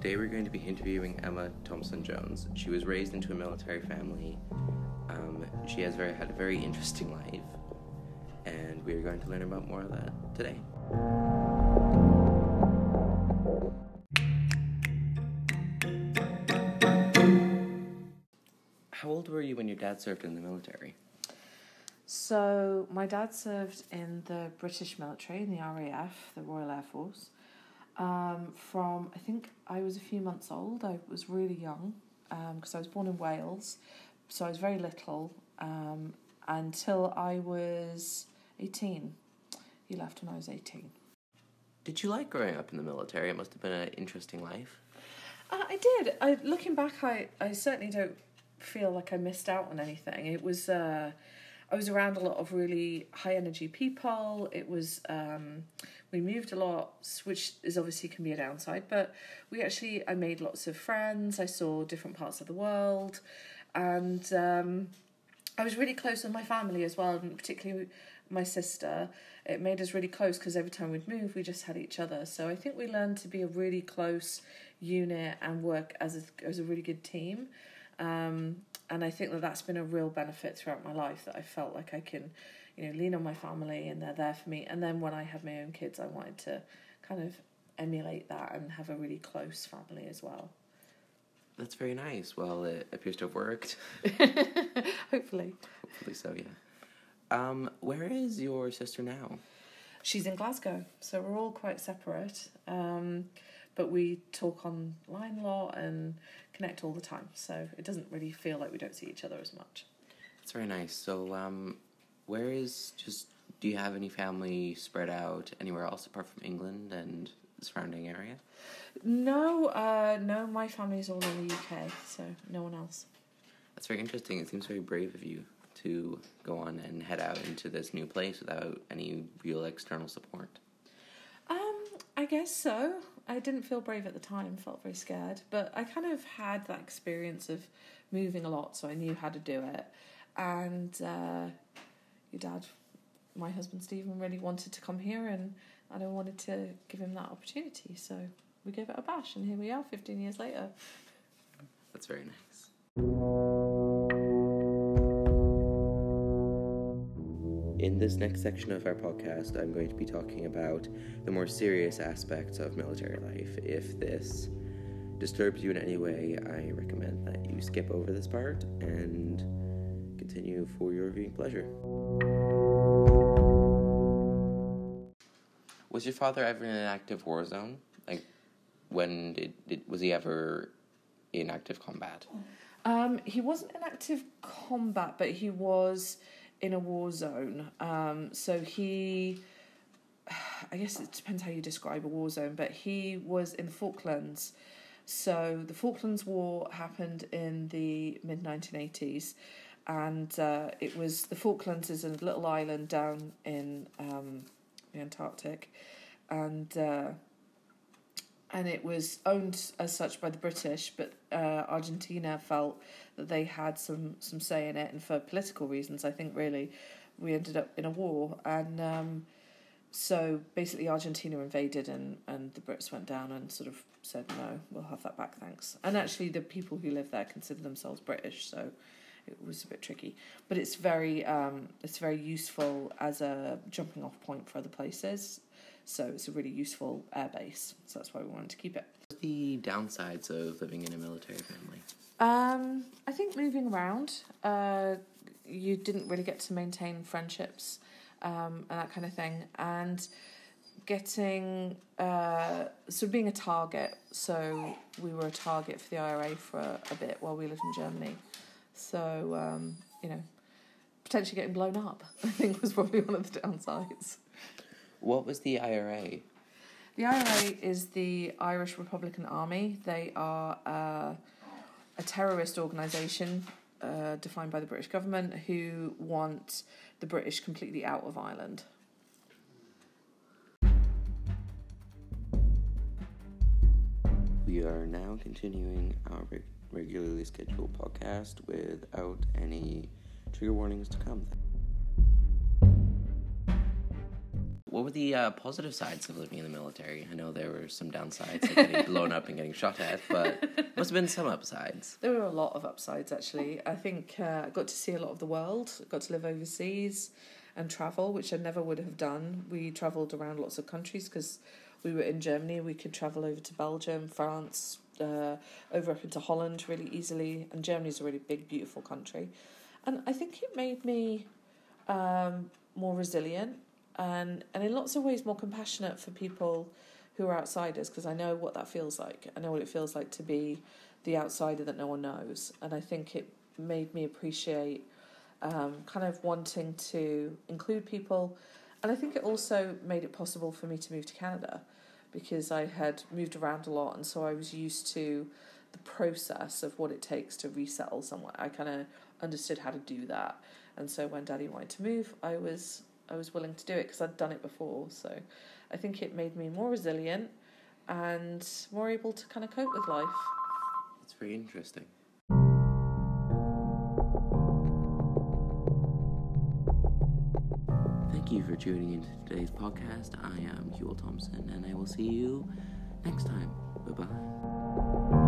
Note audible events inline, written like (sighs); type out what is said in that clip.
Today we're going to be interviewing Emma Thompson Jones. She was raised into a military family. Um, she has very, had a very interesting life, and we're going to learn about more of that today. How old were you when your dad served in the military? So my dad served in the British military in the RAF, the Royal Air Force. Um, from I think I was a few months old. I was really young because I was born in Wales, so I was very little um, until I was eighteen. He left when I was eighteen. Did you like growing up in the military? It must have been an interesting life. Uh, I did. I looking back, I I certainly don't feel like I missed out on anything. It was. Uh, I was around a lot of really high energy people. It was um, we moved a lot, which is obviously can be a downside, but we actually I made lots of friends. I saw different parts of the world, and um, I was really close with my family as well, and particularly my sister. It made us really close because every time we'd move, we just had each other. So I think we learned to be a really close unit and work as a as a really good team. Um, and I think that that's been a real benefit throughout my life that I felt like I can, you know, lean on my family and they're there for me. And then when I had my own kids, I wanted to kind of emulate that and have a really close family as well. That's very nice. Well, it appears to have worked. (laughs) (laughs) Hopefully. Hopefully so, yeah. Um, where is your sister now? She's in Glasgow, so we're all quite separate. Um, but we talk online a lot and connect all the time, so it doesn't really feel like we don't see each other as much. That's very nice. So, um, where is just? Do you have any family spread out anywhere else apart from England and the surrounding area? No, uh, no, my family's all in the UK, so no one else. That's very interesting. It seems very brave of you to go on and head out into this new place without any real external support. Um, I guess so. I didn't feel brave at the time, felt very scared, but I kind of had that experience of moving a lot, so I knew how to do it. And uh, your dad, my husband Stephen, really wanted to come here, and, and I wanted to give him that opportunity. So we gave it a bash, and here we are 15 years later. That's very nice. In this next section of our podcast, I'm going to be talking about the more serious aspects of military life. If this disturbs you in any way, I recommend that you skip over this part and continue for your viewing pleasure. Was your father ever in an active war zone? Like, when did, did was he ever in active combat? Um, he wasn't in active combat, but he was in a war zone. Um, so he, (sighs) I guess it depends how you describe a war zone, but he was in the Falklands. So the Falklands War happened in the mid 1980s, and uh, it was the Falklands is a little island down in um, the Antarctic, and uh, and it was owned as such by the British, but uh, Argentina felt that they had some some say in it, and for political reasons, I think really we ended up in a war, and um, so basically Argentina invaded, and and the Brits went down and sort of said no, we'll have that back, thanks. And actually, the people who live there consider themselves British, so it was a bit tricky, but it's very um, it's very useful as a jumping off point for other places. So it's a really useful air base. So that's why we wanted to keep it. The downsides of living in a military family. Um, I think moving around, uh, you didn't really get to maintain friendships um, and that kind of thing, and getting uh, so being a target. So we were a target for the IRA for a, a bit while we lived in Germany. So um, you know, potentially getting blown up. (laughs) I think was probably one of the downsides. What was the IRA? The IRA is the Irish Republican Army. They are uh, a terrorist organisation uh, defined by the British government who want the British completely out of Ireland. We are now continuing our regularly scheduled podcast without any trigger warnings to come. what were the uh, positive sides of living in the military? I know there were some downsides, like getting (laughs) blown up and getting shot at, but must have been some upsides. There were a lot of upsides, actually. I think uh, I got to see a lot of the world, got to live overseas and travel, which I never would have done. We travelled around lots of countries because we were in Germany. We could travel over to Belgium, France, uh, over up into Holland really easily. And Germany's a really big, beautiful country. And I think it made me um, more resilient and, and in lots of ways more compassionate for people who are outsiders because I know what that feels like. I know what it feels like to be the outsider that no one knows. And I think it made me appreciate um, kind of wanting to include people. And I think it also made it possible for me to move to Canada because I had moved around a lot and so I was used to the process of what it takes to resettle somewhere. I kind of understood how to do that. And so when daddy wanted to move, I was I was willing to do it because I'd done it before. So I think it made me more resilient and more able to kind of cope with life. It's very interesting. Thank you for tuning into today's podcast. I am Huel Thompson, and I will see you next time. Bye bye.